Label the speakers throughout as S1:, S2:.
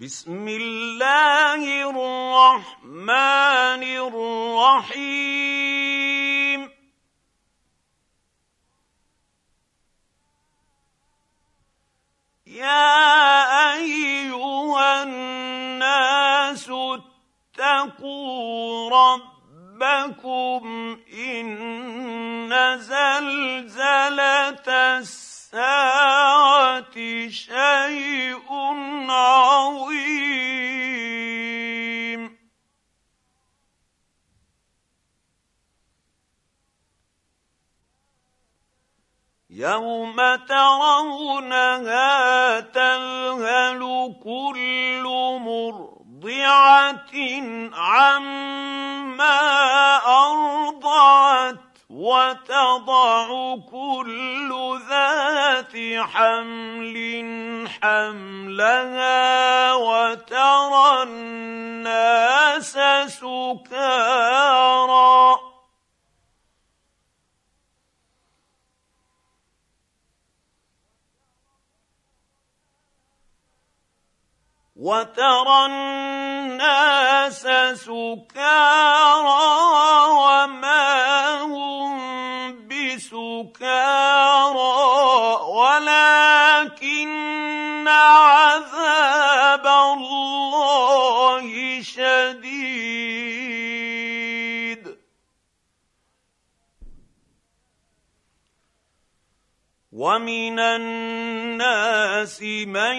S1: بسم الله الرحمن الرحيم. يا أيها الناس اتقوا ربكم إن زلزلة الساعة شيء عظيم. يوم ترونها تذهل كل مرضعة عما أرضعت وتضع كل ذات حمل حملها وترى الناس سكارى. وترى الناس سكارى وما هم بسكارى ولكن عذاب الله شديد. ومن الناس من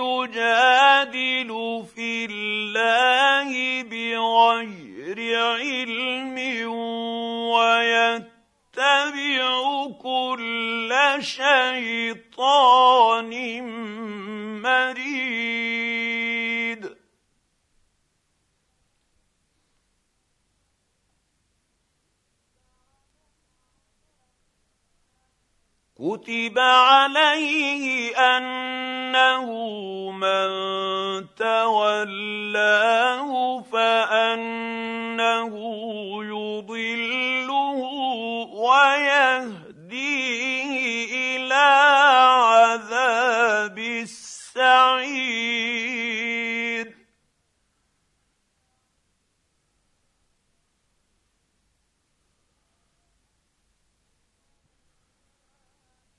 S1: يجادل في الله بغير علم ويتبع كل شيطان كتب عليه انه من تولاه فانه يضله ويهديه إلى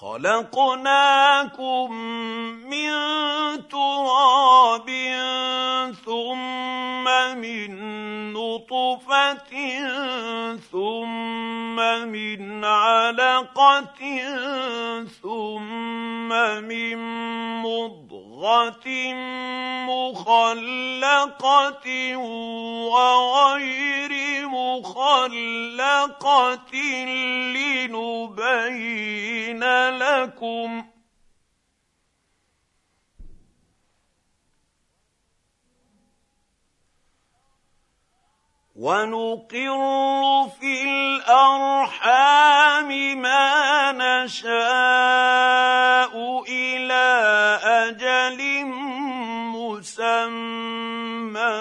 S1: خلقناكم من تراب ثم من نطفة ثم من علقة ثم من مضغة مخلقة وغير مخلقة لنبين لكم. ونقر في الأرحام ما نشاء إلى أجل مسمى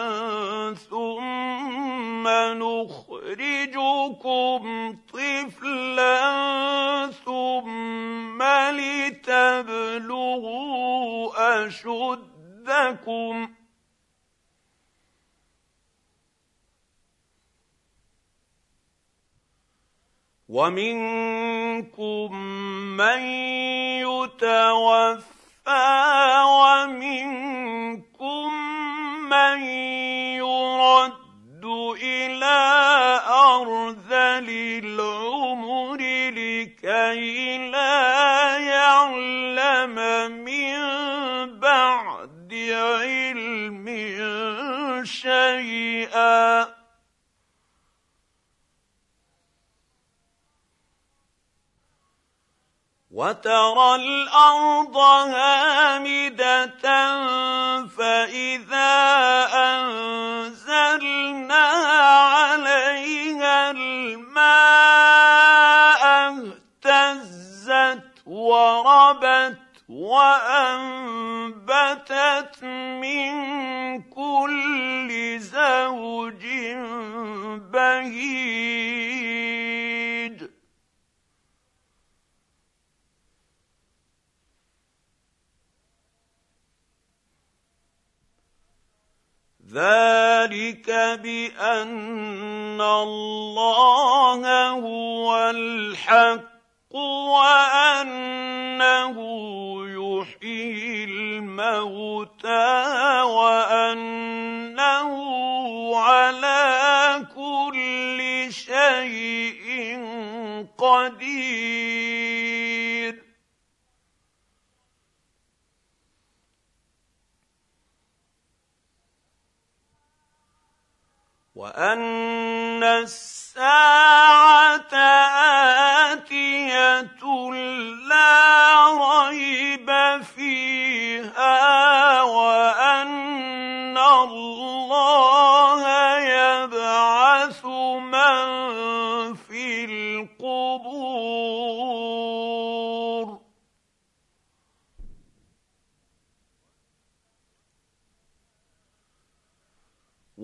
S1: ثم نخرجكم طفلا ثم لتبلغوا اشدكم ومنكم من يتوفى ومنكم من يرد إلى ارذل العمر لكي لا أعلم من بعد علم شيئا. وترى الأرض هامدة فإذا أنزلنا عليها الماء وربت وأنبتت من كل زوج بهيج. ذلك بأن الله هو الحق وأن وانه يحيي الموتى وأنه على كل شيء قدير. وأن الساعة آتية لا ريب فيها وأن الله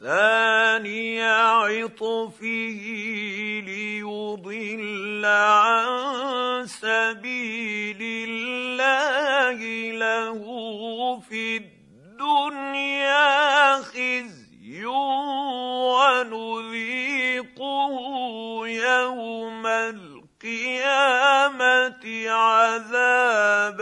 S1: ثاني عطفه ليضل عن سبيل الله له في الدنيا خزي ونذيقه يوم القيامة عذاب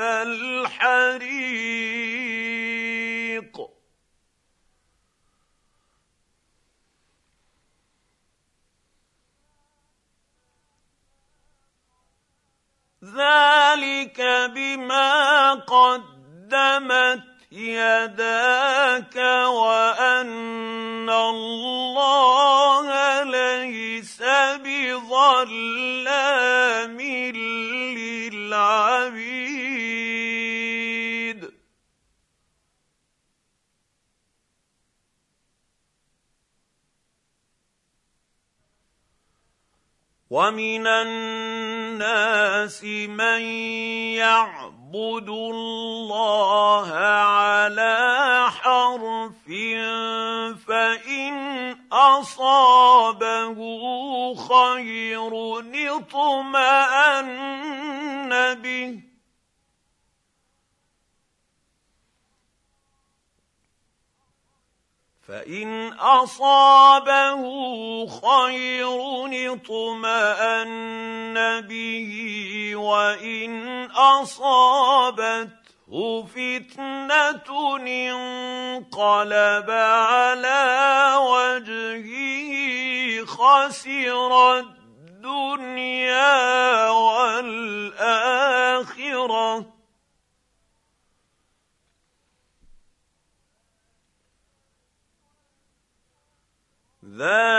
S1: ذلك بما قدمت يداك وأن الله ليس بظلام للعبيد. ومن الناس من يعبد الله على حرف فان اصابه خير اطمان به فان اصابه خير اطمان به وان اصابته فتنه انقلب على وجهه خسر الدنيا والاخره ذلك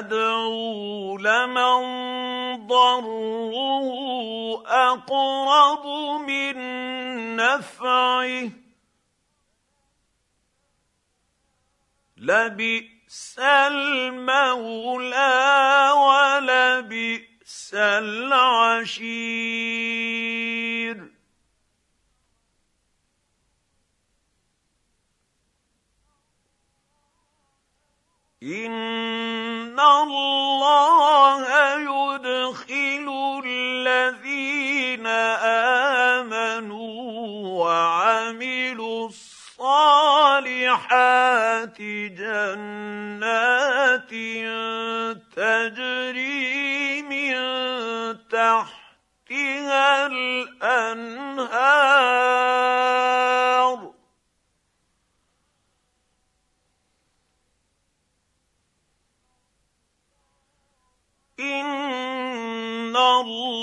S1: ندعو لمن ضره أقرب من نفعه. لبئس المولى ولبئس العشير. إن ان الله يدخل الذين آمنوا وعملوا الصالحات جنات تجري من تحتها الأنهار ان الله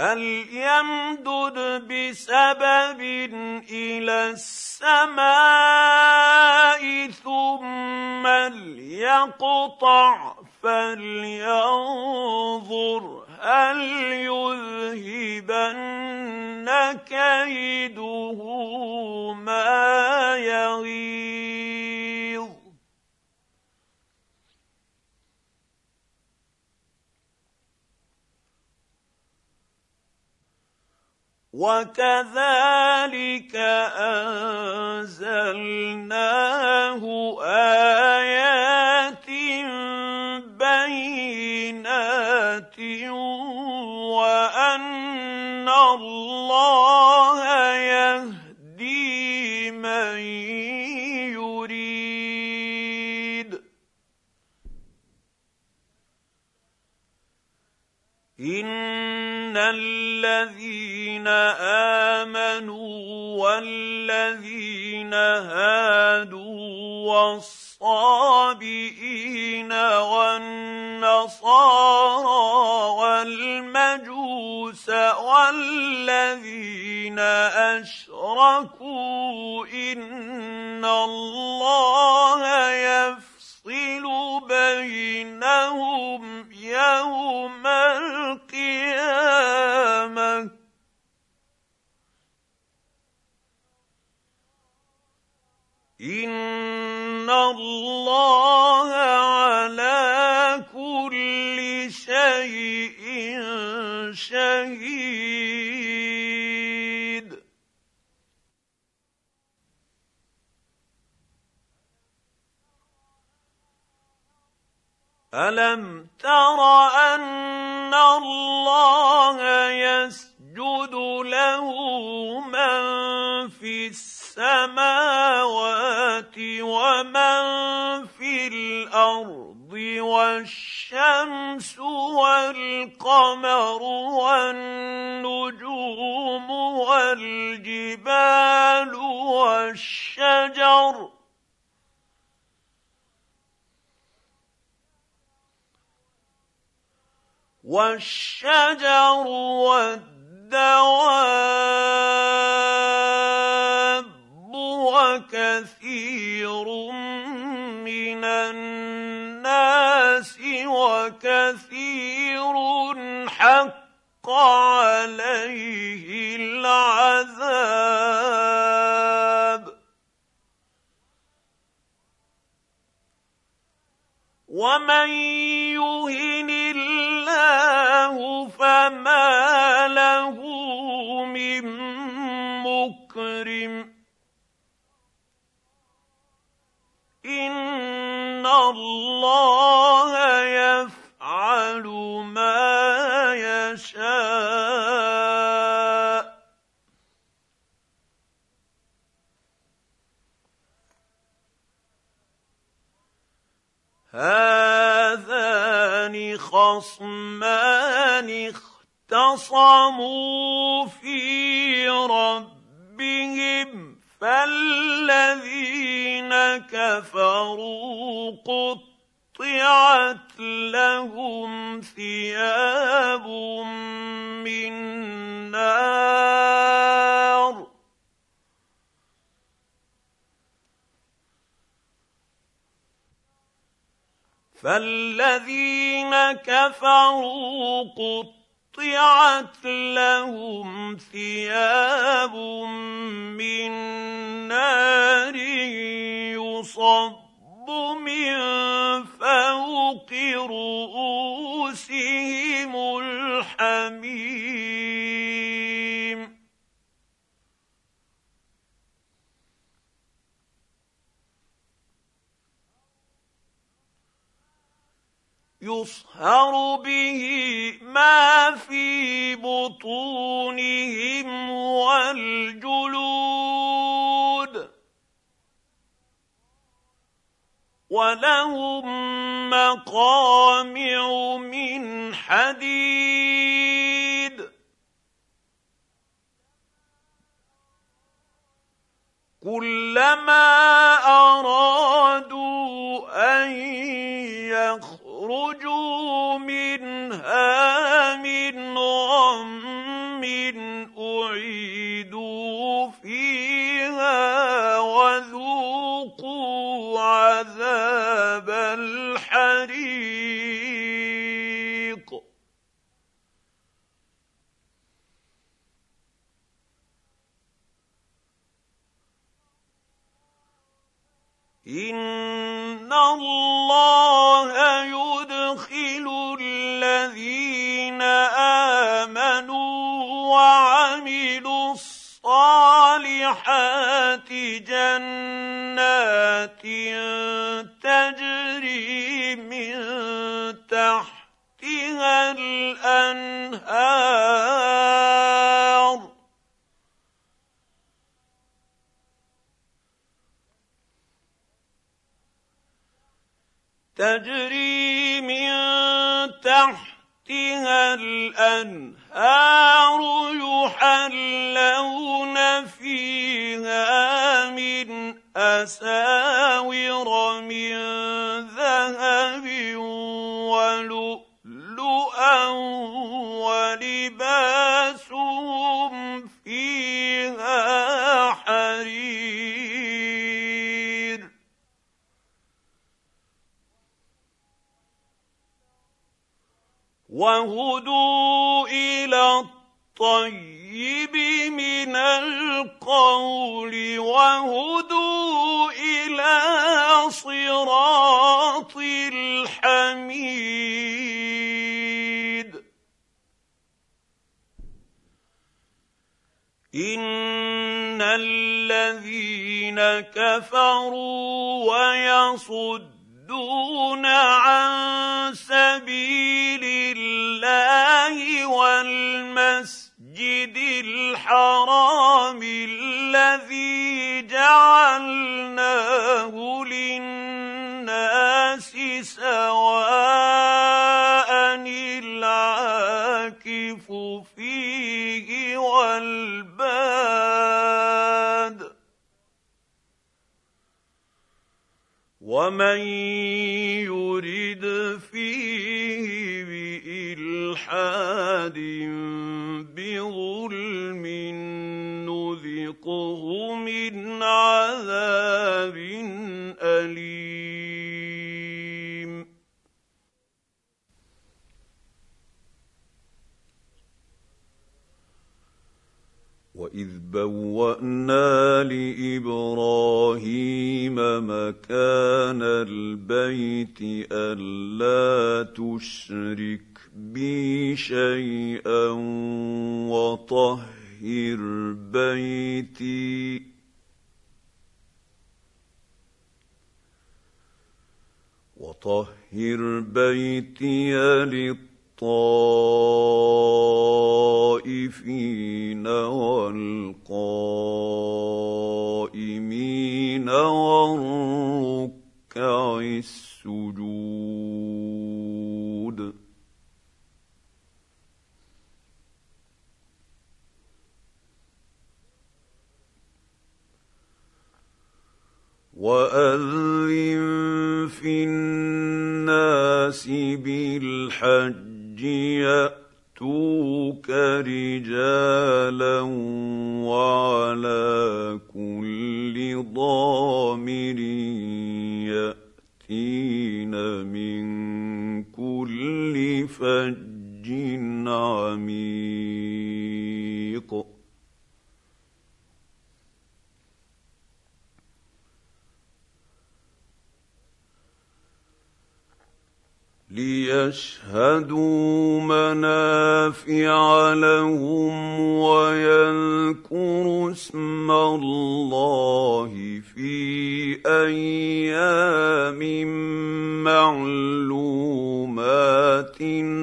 S1: فليمدد بسبب إلى السماء ثم ليقطع فلينظر هل يذهبن كيده ما يغيظ وكذلك انزلناه ايات بينات وان الله يهدي من يريد ان الذين آمنوا والذين هادوا والصابئين والنصارى والمجوس والذين أشركوا إن الله يفصل بينهم يوم القيامة. ان الله على كل شيء شهيد. الم تر ان الله يسجد له من في السماء السماوات ومن في الأرض والشمس والقمر والنجوم والجبال والشجر والشجر والدواب وكثير من الناس وكثير حق عليه العذاب. ومن يهن اختصموا في ربهم فالذين كفروا قطعت لهم ثياب من نار فالذين كفروا قطعت لهم ثياب من نار يصب من فوق رؤوسهم الحميم. يصهر به ما في بطونهم والجلود ولهم مقامع من حديد كلما ارادوا ان الله يدخل الذين امنوا وعملوا الصالحات جنات تجري من تحتها الانهار تجري من تحتها الأنهار يحلون فيها من أساور من ذهب ولؤلؤا ولباسهم وهدوا إلى الطيب من القول وهدوا إلى صراط الحميد ان الذين كفروا ويصدون عن سبيل الله والمسجد الحرام الذي جعلناه للناس سواء العاكف فيه والباد ومن يرد فيه بالحاد بظلم نذقه من عذاب اليم واذ بوانا لابراهيم مكان البيت الا تشرك بي شيئا وطهر بيتي وطهر بيتي للطائفين والقائمين والركع السجود. وأذن في الناس ياتوك رجالا وعلى كل ضامر يأتين من كل فج عميق. ليشهدوا منافع لهم ويذكروا اسم الله في أيام معلومات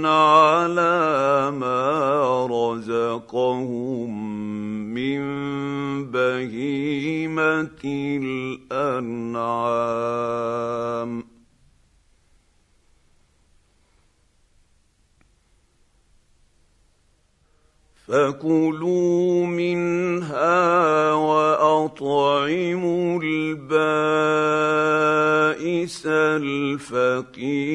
S1: على ما رزقهم من بهيمة الأنعام. فكلوا منها واطعموا البائس الفقير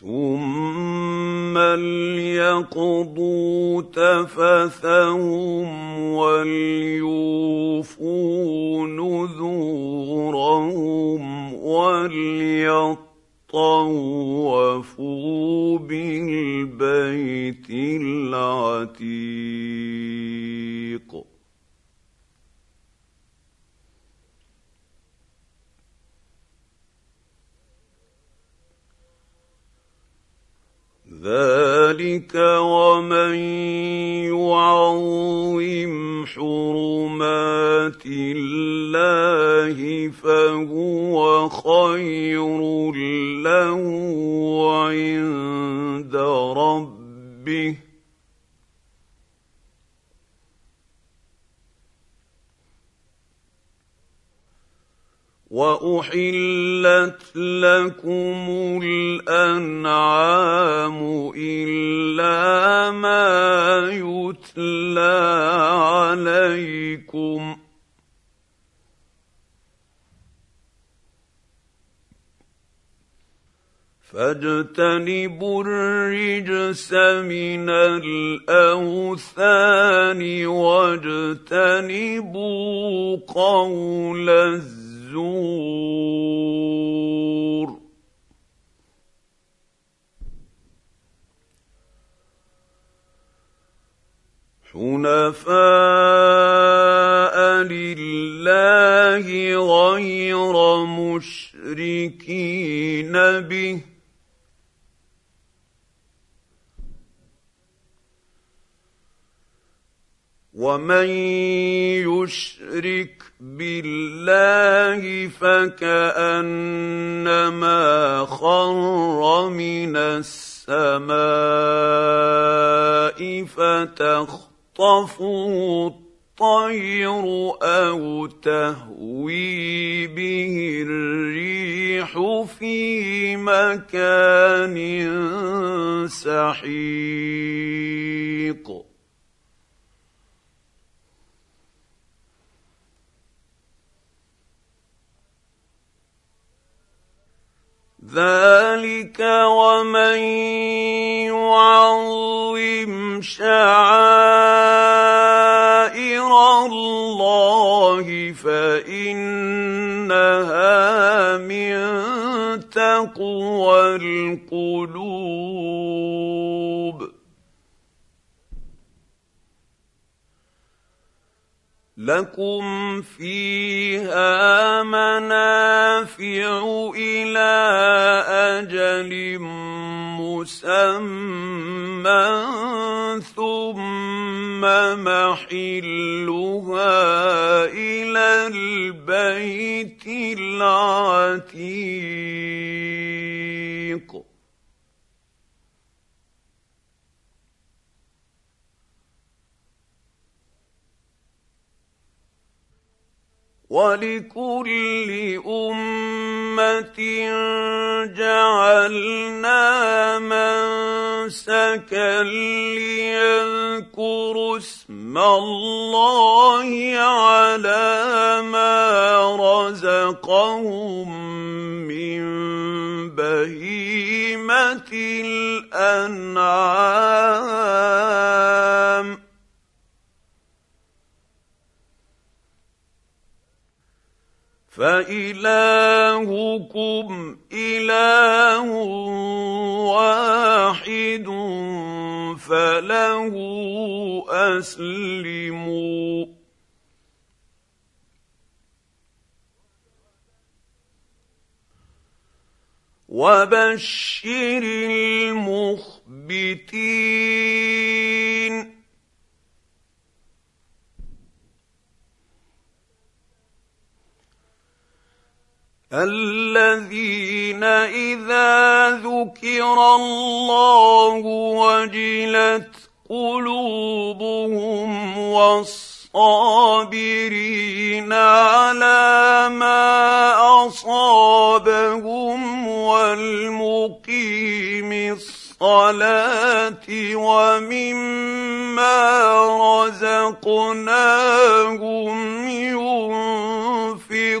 S1: ثم ليقضوا تفثهم وليوفوا نذورهم وليطوفوا بالبيت العتيق ذلك ومن يعظم حرمات الله فهو خير له عند ربه واحلت لكم الانعام الا ما يتلى عليكم فاجتنبوا الرجس من الاوثان واجتنبوا قول الزنا الزور. حنفاء لله غير مشركين به. ومن يشرك بالله فكانما خر من السماء فتخطفه الطير أو تهوي به الريح في مكان سحيق ذلك ومن يعظم شعائر الله فانها من تقوى القلوب لكم فيها منافع إلى أجل مسمى ثم محلها إلى البيت العتيق ولكل أمة جعلنا منسكا ليذكروا اسم الله على ما رزقهم من الأنعام. فإلهكم إله واحد فله أسلموا. وبشر المخبتين. الذين إذا ذكر الله وجلت قلوبهم والصابرين على ما أصابهم والمقيم الصلاه ومما رزقناهم ينفقون.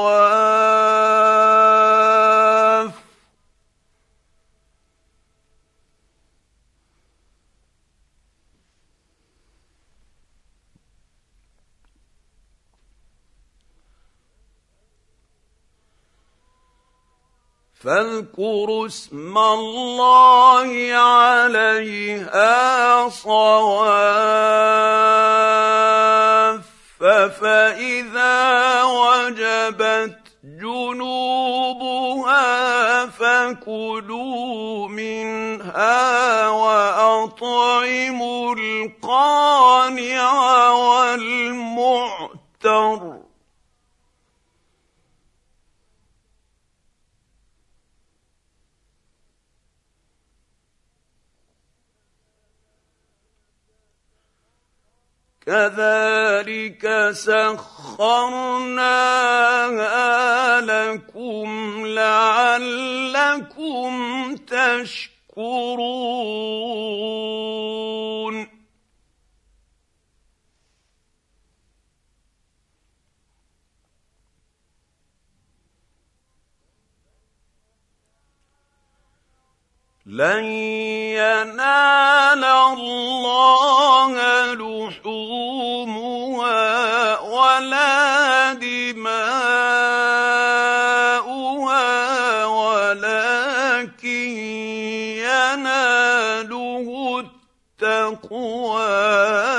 S1: فاذكروا اسم الله عليها صواف فإذا وجبت جنوبها فكلوا منها وأطعموا القانع والمعتر. كذلك سخرناها لكم لعلكم تشكرون لن ينال الله لحومها ولا دماؤها ولكن يناله التقوى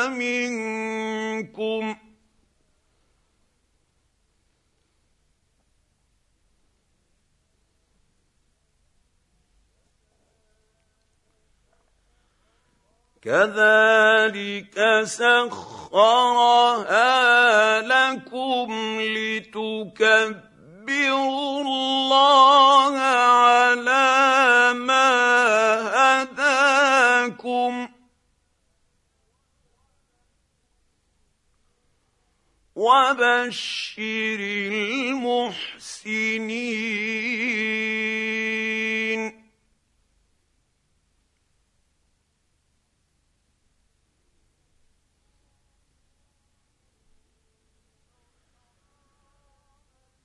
S1: منكم. كذلك سخرها لكم لتكبروا الله على ما هداكم. وبشر المحسنين.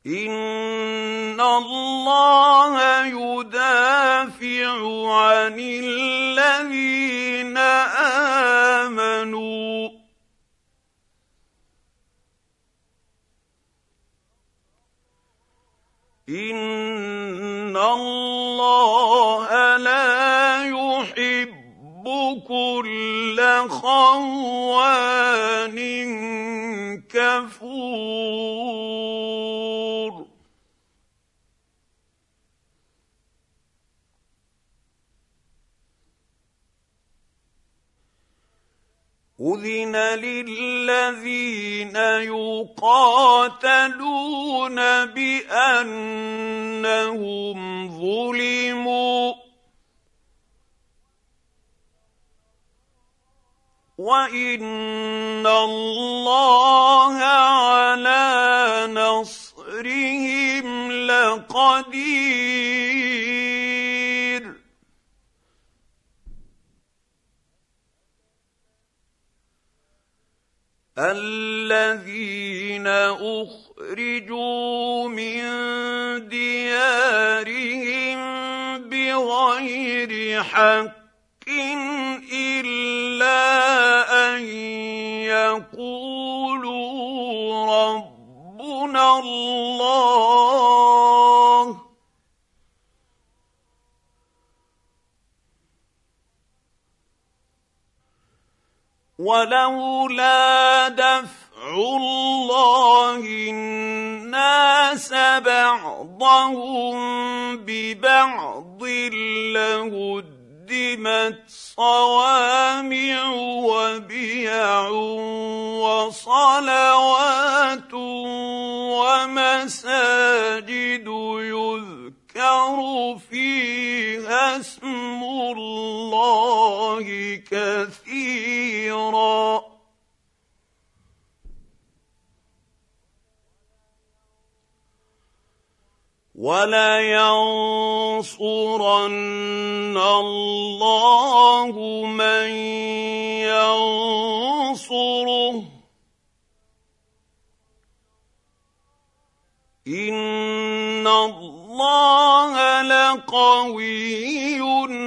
S1: ان الله يدافع عن الذين امنوا. ان الله لا كل خوان كفور. أذن للذين يقاتلون بأنهم ظلموا وان الله على نصرهم لقدير الذين اخرجوا من ديارهم بغير حق يقولوا ربنا الله. ولولا دفع الله الناس بعضهم ببعض لهد هدمت صوامع وبيع وصلوات ومساجد يذكر فيها اسم الله كثيرا. ولينصرن الله من ينصره ان الله لقوي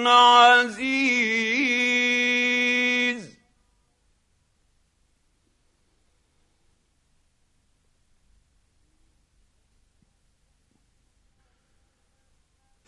S1: عزيز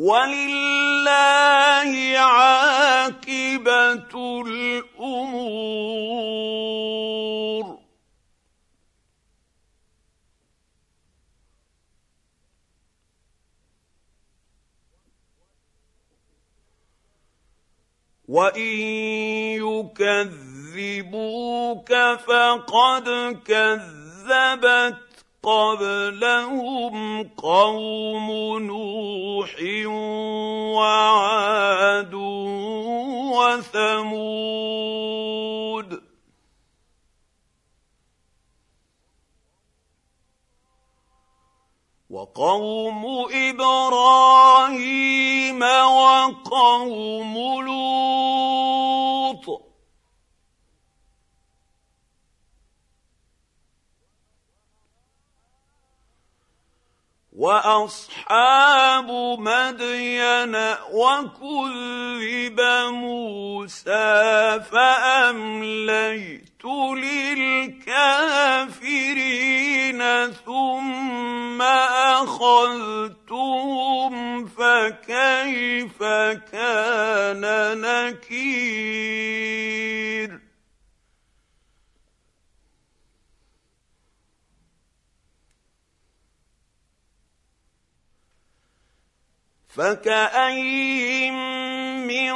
S1: ولله عاقبة الأمور. وان يكذبوك فقد كذبت قبلهم قوم نوح وعاد وثمود وقوم إبراهيم وقوم لوط وأصحاب مدين وكذب موسى فأمليت للكافرين ثم أخذتهم فكيف كان نكير فكاين من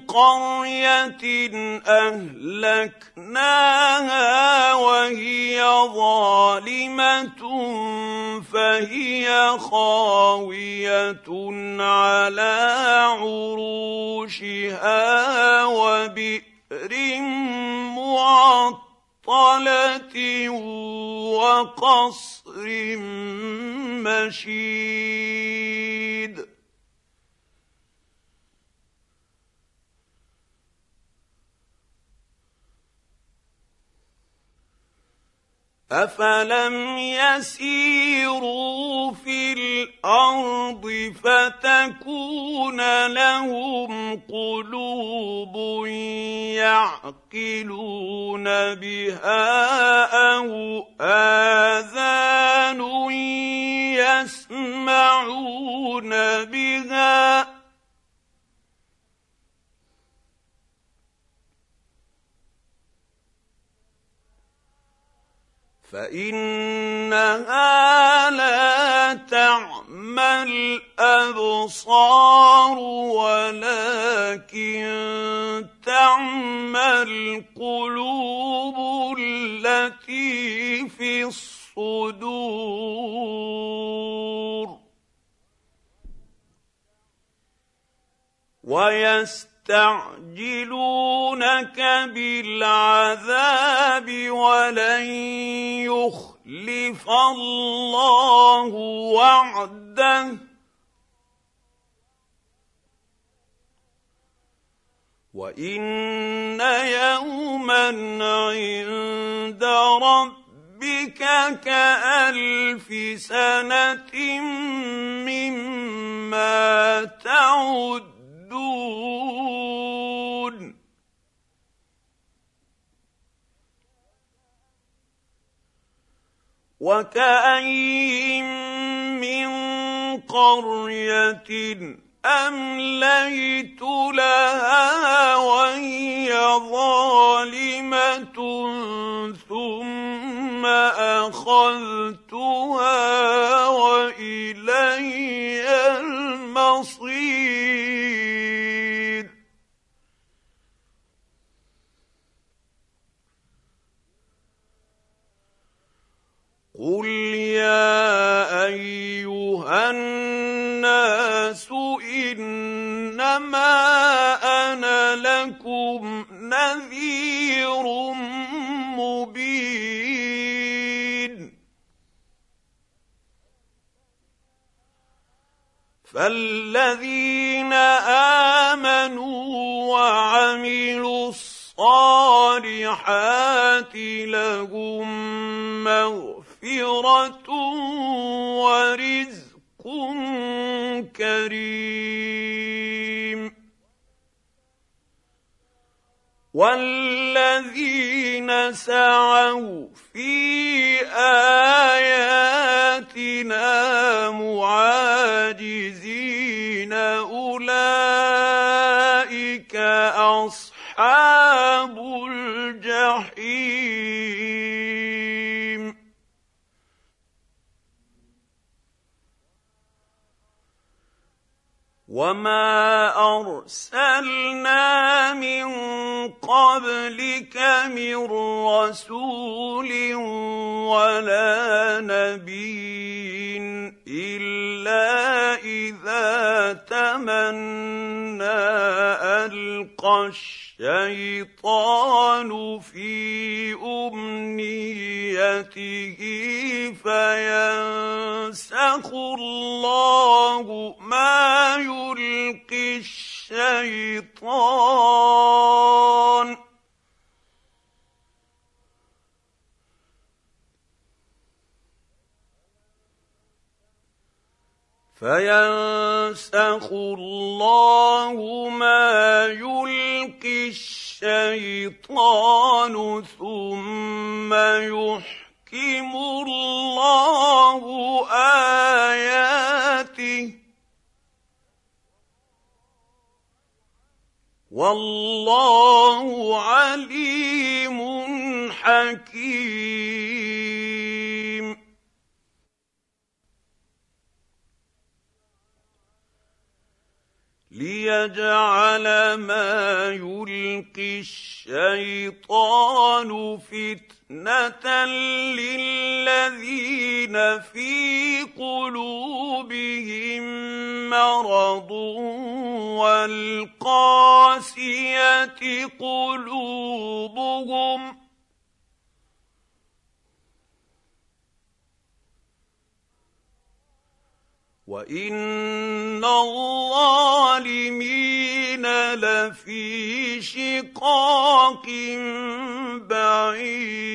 S1: قريه اهلكناها وهي ظالمه فهي خاويه على عروشها وبئر معطله وقصر مشيد افلم يسيروا في الأرض فتكون لهم قلوب يعقلون بها أو اذان يسمعون بها فإنها لا تعمى الابصار ولكن تعمى القلوب التي في الصدور. ويست يستعجلونك بالعذاب ولن يخلف الله وعده. وإن يوما عند ربك كألف سنة مما تعد. يعدون وكأين من قرية أمليت لها وهي ظالمة ثم أخذتها وإلي المصير. قل يا ايها الناس انما أنا لكم نذير مبين. فالذين امنوا وعملوا الصالحات لهم مغفره ورزق كريم والذين سعوا في اياتنا معاجزين اولئك اصحاب الجحيم وما ارسلنا من قبلك من رسول ولا نبي الا اذا تمنى القى الشيطان في امنيته فينسخ الله ما يلقي الشيطان فينسخ الله ما يلقي الشيطان ثم يحكم الله اياته والله عليم حكيم ليجعل ما يلقي الشيطان فتنه للذين في قلوبهم مرض والقاسيه قلوبهم وان الظالمين لفي شقاق بعيد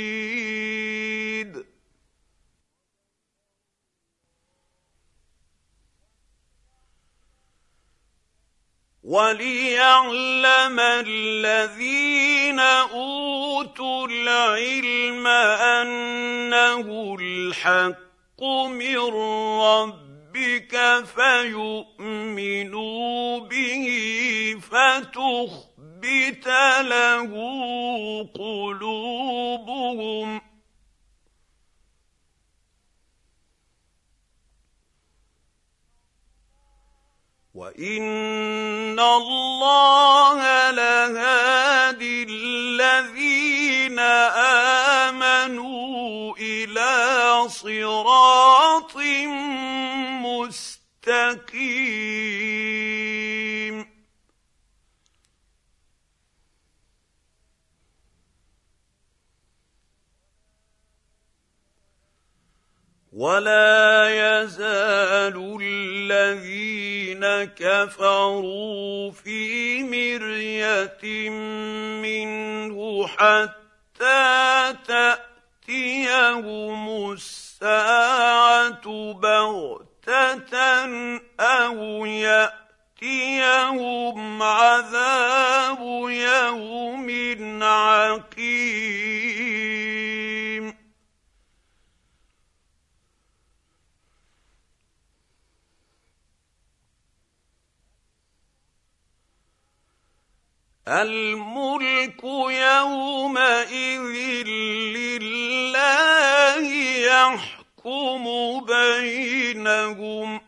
S1: وليعلم الذين اوتوا العلم انه الحق من ربهم ربك فيؤمنوا به فتخبت له قلوبهم. وان الله لهادي الذين آمنوا إلى صراط مستقيم. ولا يزال الذين كفروا في مريه منه حتى تأتيهم الساعة بغتة أو يأتيهم عذاب يوم عقيم. الملك يومئذ لله يحكم بينهم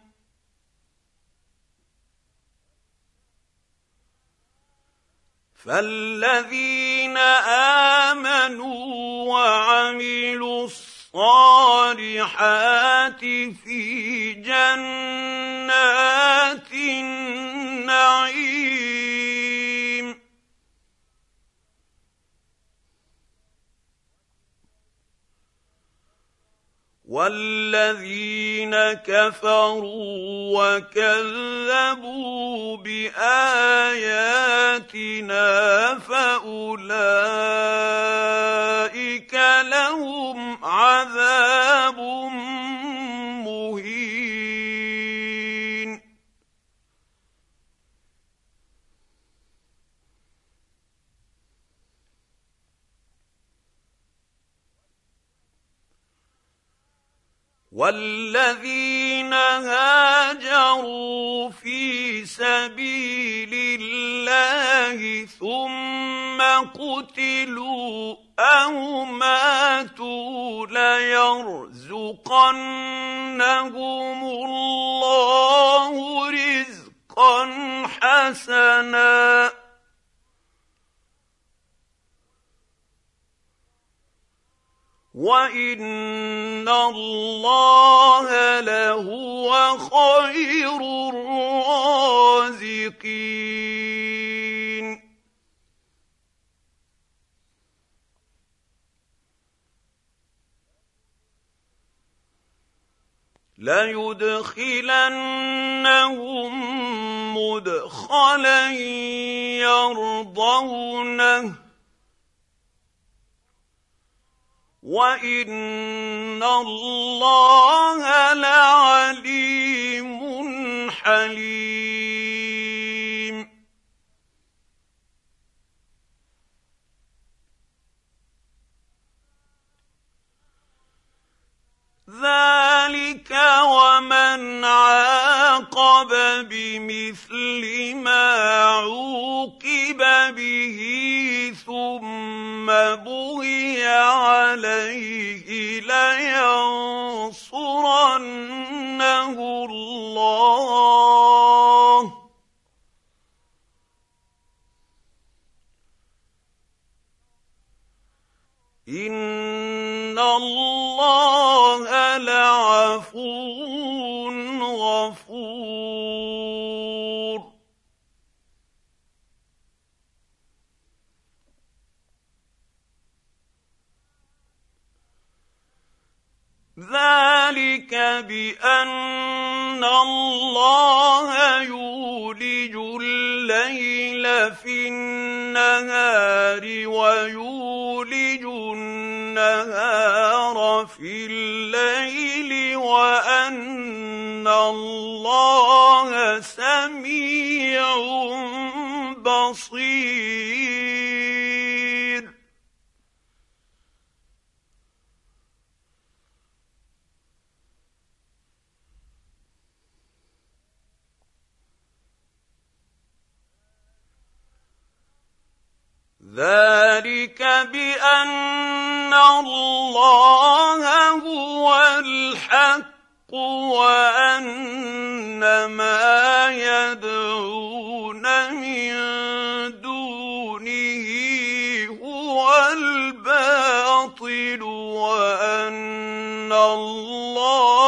S1: فالذين امنوا وعملوا الصالحات في جنات النعيم والذين كفروا وكذبوا باياتنا فاولئك لهم عذاب مهين والذين هاجروا في سبيل الله ثم قتلوا أو ماتوا ليرزقنهم الله رزقا حسنا وان الله لهو خير الرازقين ليدخلنهم مدخلا يرضونه وان الله لعليم حليم ذلك ومن عاقب بمثل ما عوقب به ثم بغي عليه لينصرنه الله ان الله لعفو غفور ذلك بأن الله يولج الليل في النهار ويولج النهار في الليل وأن الله سميع ذلك بأن الله هو الحق وأن ما يدعون من دونه هو الباطل وأن الله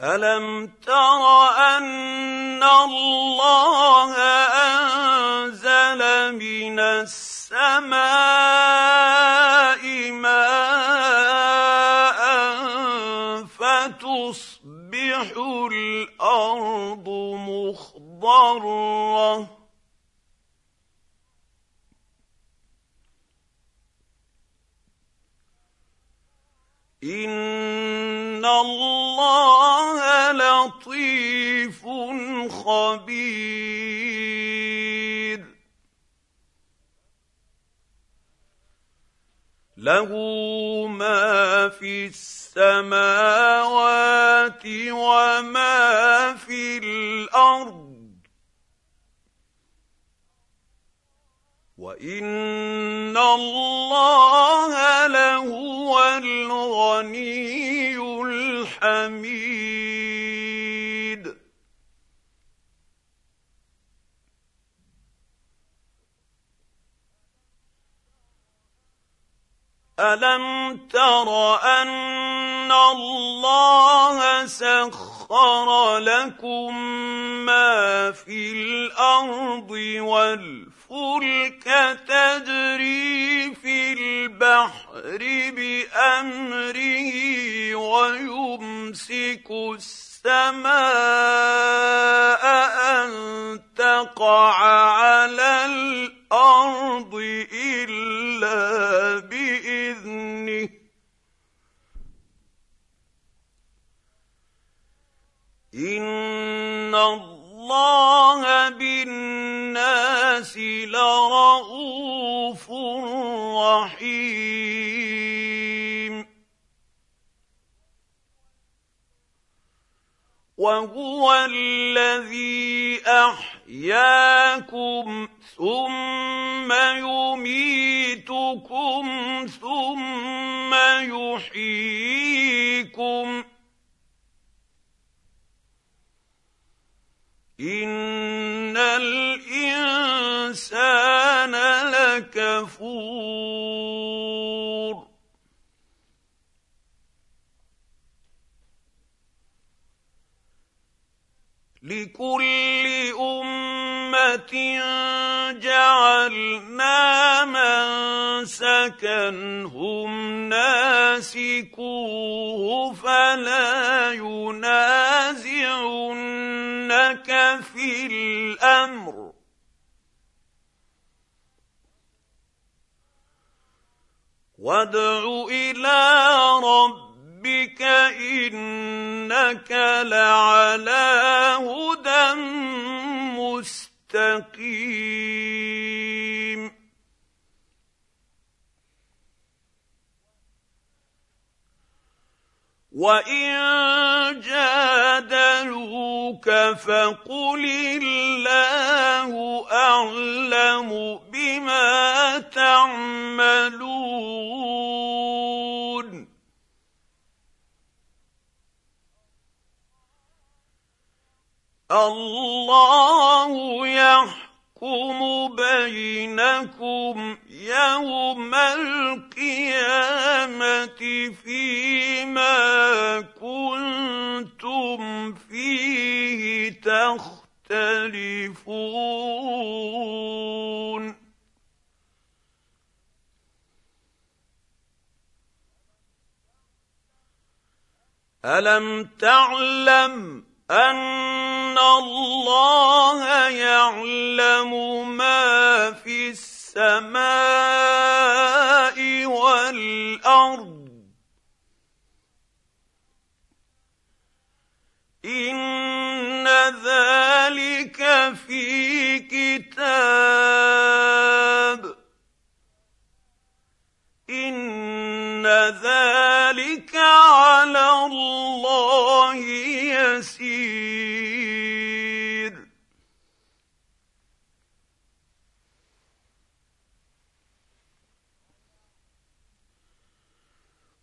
S1: ألم تر أن الله أنزل من السماء ماء فتصبح الأرض مخضرة. ان الله لطيف خبير له ما في السماوات وما في الأرض وان الله الغني الحميد. ألم تر أن الله سخر لكم ما في الأرض والفلك الفلك تجري في البحر بامره ويمسك السماء ان تقع على الأرض الا باذنه ان الله بالناس لرءوف رحيم. وهو الذي احياكم ثم يميتكم ثم يحييكم ان الانسان لكفور لكل امه جعلنا منسكا هم ناسكوه فلا ينازعنك في الأمر. وادع إلى ربك إنك لعلى هدى مستقيم. وان جادلوك فقل الله اعلم بما تعملون الله يحكم بينكم يوم القيامة فيما كنتم فيه تختلفون. ألم تعلم أن الله يعلم ما في السماء والأرض. إن ذلك في كتاب. إن ذلك على الله يسير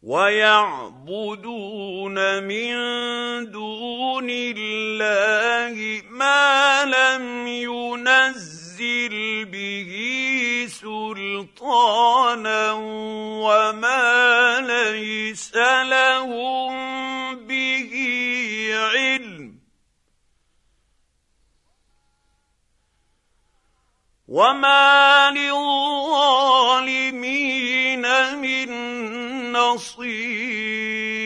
S1: ويعبدون من دون الله ما لم ينزل به سلطانا وما ليس لهم به علم. وما للظالمين من نصير.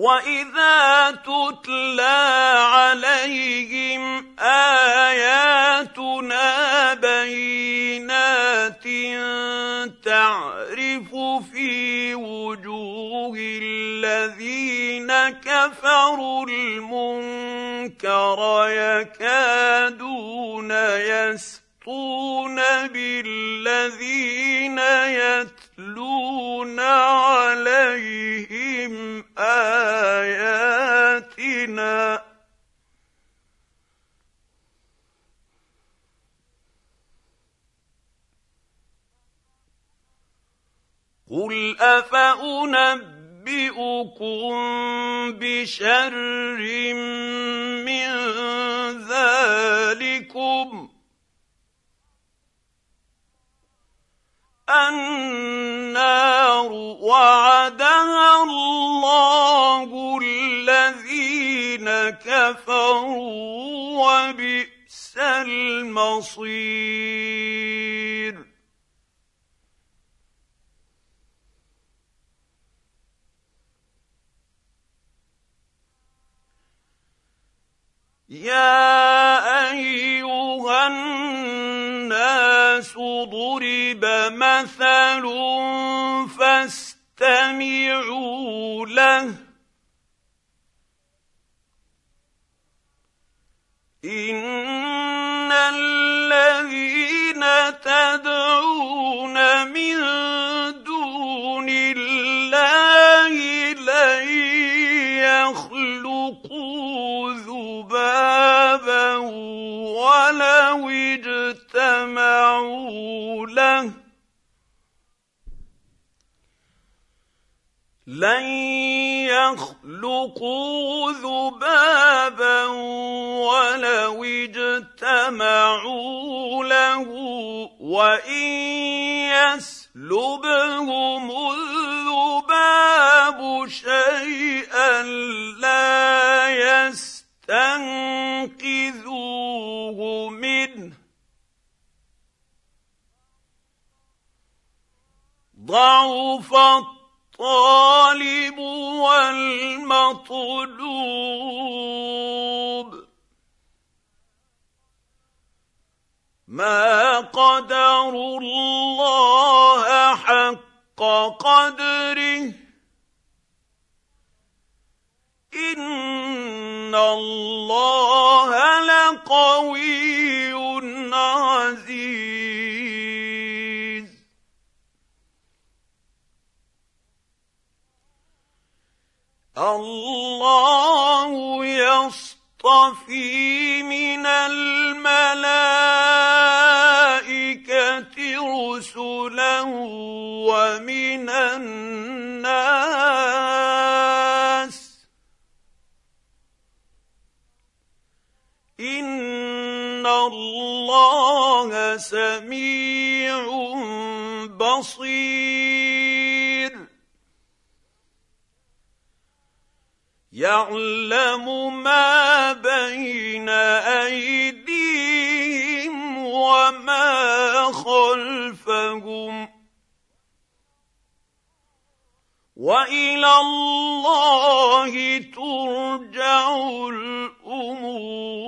S1: واذا تتلى عليهم اياتنا بينات تعرف في وجوه الذين كفروا المنكر يكادون يسطون بالذين يتلون عليهم اياتنا قل افانبئكم بشر من ذلكم النار وعدها الله الذين كفروا وبئس المصير. يا أيها الناس ضرب مثل فاستمعوا له. ان الذين تدعون من دون ذبابا ولو اجتمعوا له لن يخلقوا ذبابا ولو اجتمعوا له وإن يسلبهم الذباب شيئا لا يستنقذوه منه ضعف الطالب والمطلوب ما قدروا الله حق قدره يصطفي من الملائكه رسلا ومن الناس ان الله سميع بصير يعلم ما بين أيديهم وما خلفهم. وإلى الله ترجع الأمور.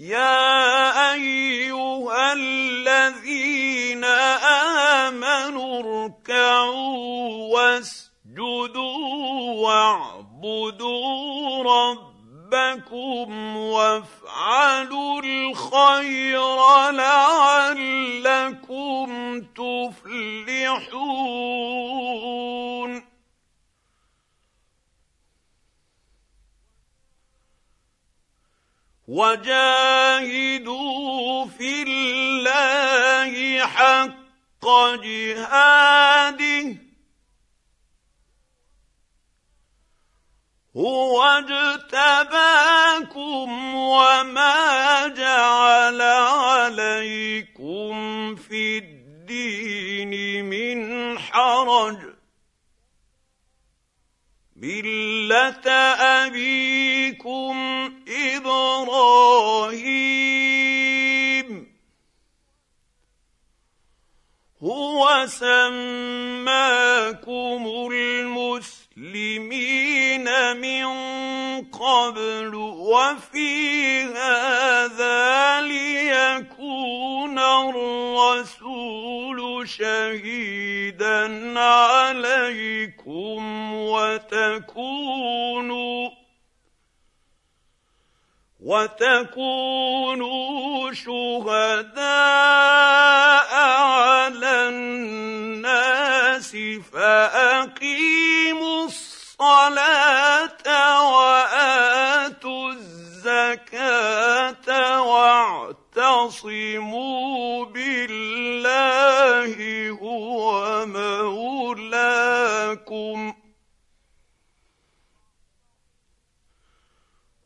S1: يا أيها الذين آمنوا اركعوا واسجدوا واعبدوا ربكم وافعلوا الخير لعلكم تفلحون. وجاهدوا في الله حق جهاده. هو اجتباكم وما جعل عليكم في الدين من حرج. ملة أبيكم إبراهيم. هو سماكم المسلمين من قبل وفي هذا ليكون الرسول شهيدا عليكم وتكونوا وتكونوا شهداء على الناس فأقيموا الصلاة وآتوا الزكاة واعتصموا بالله هو مولاكم.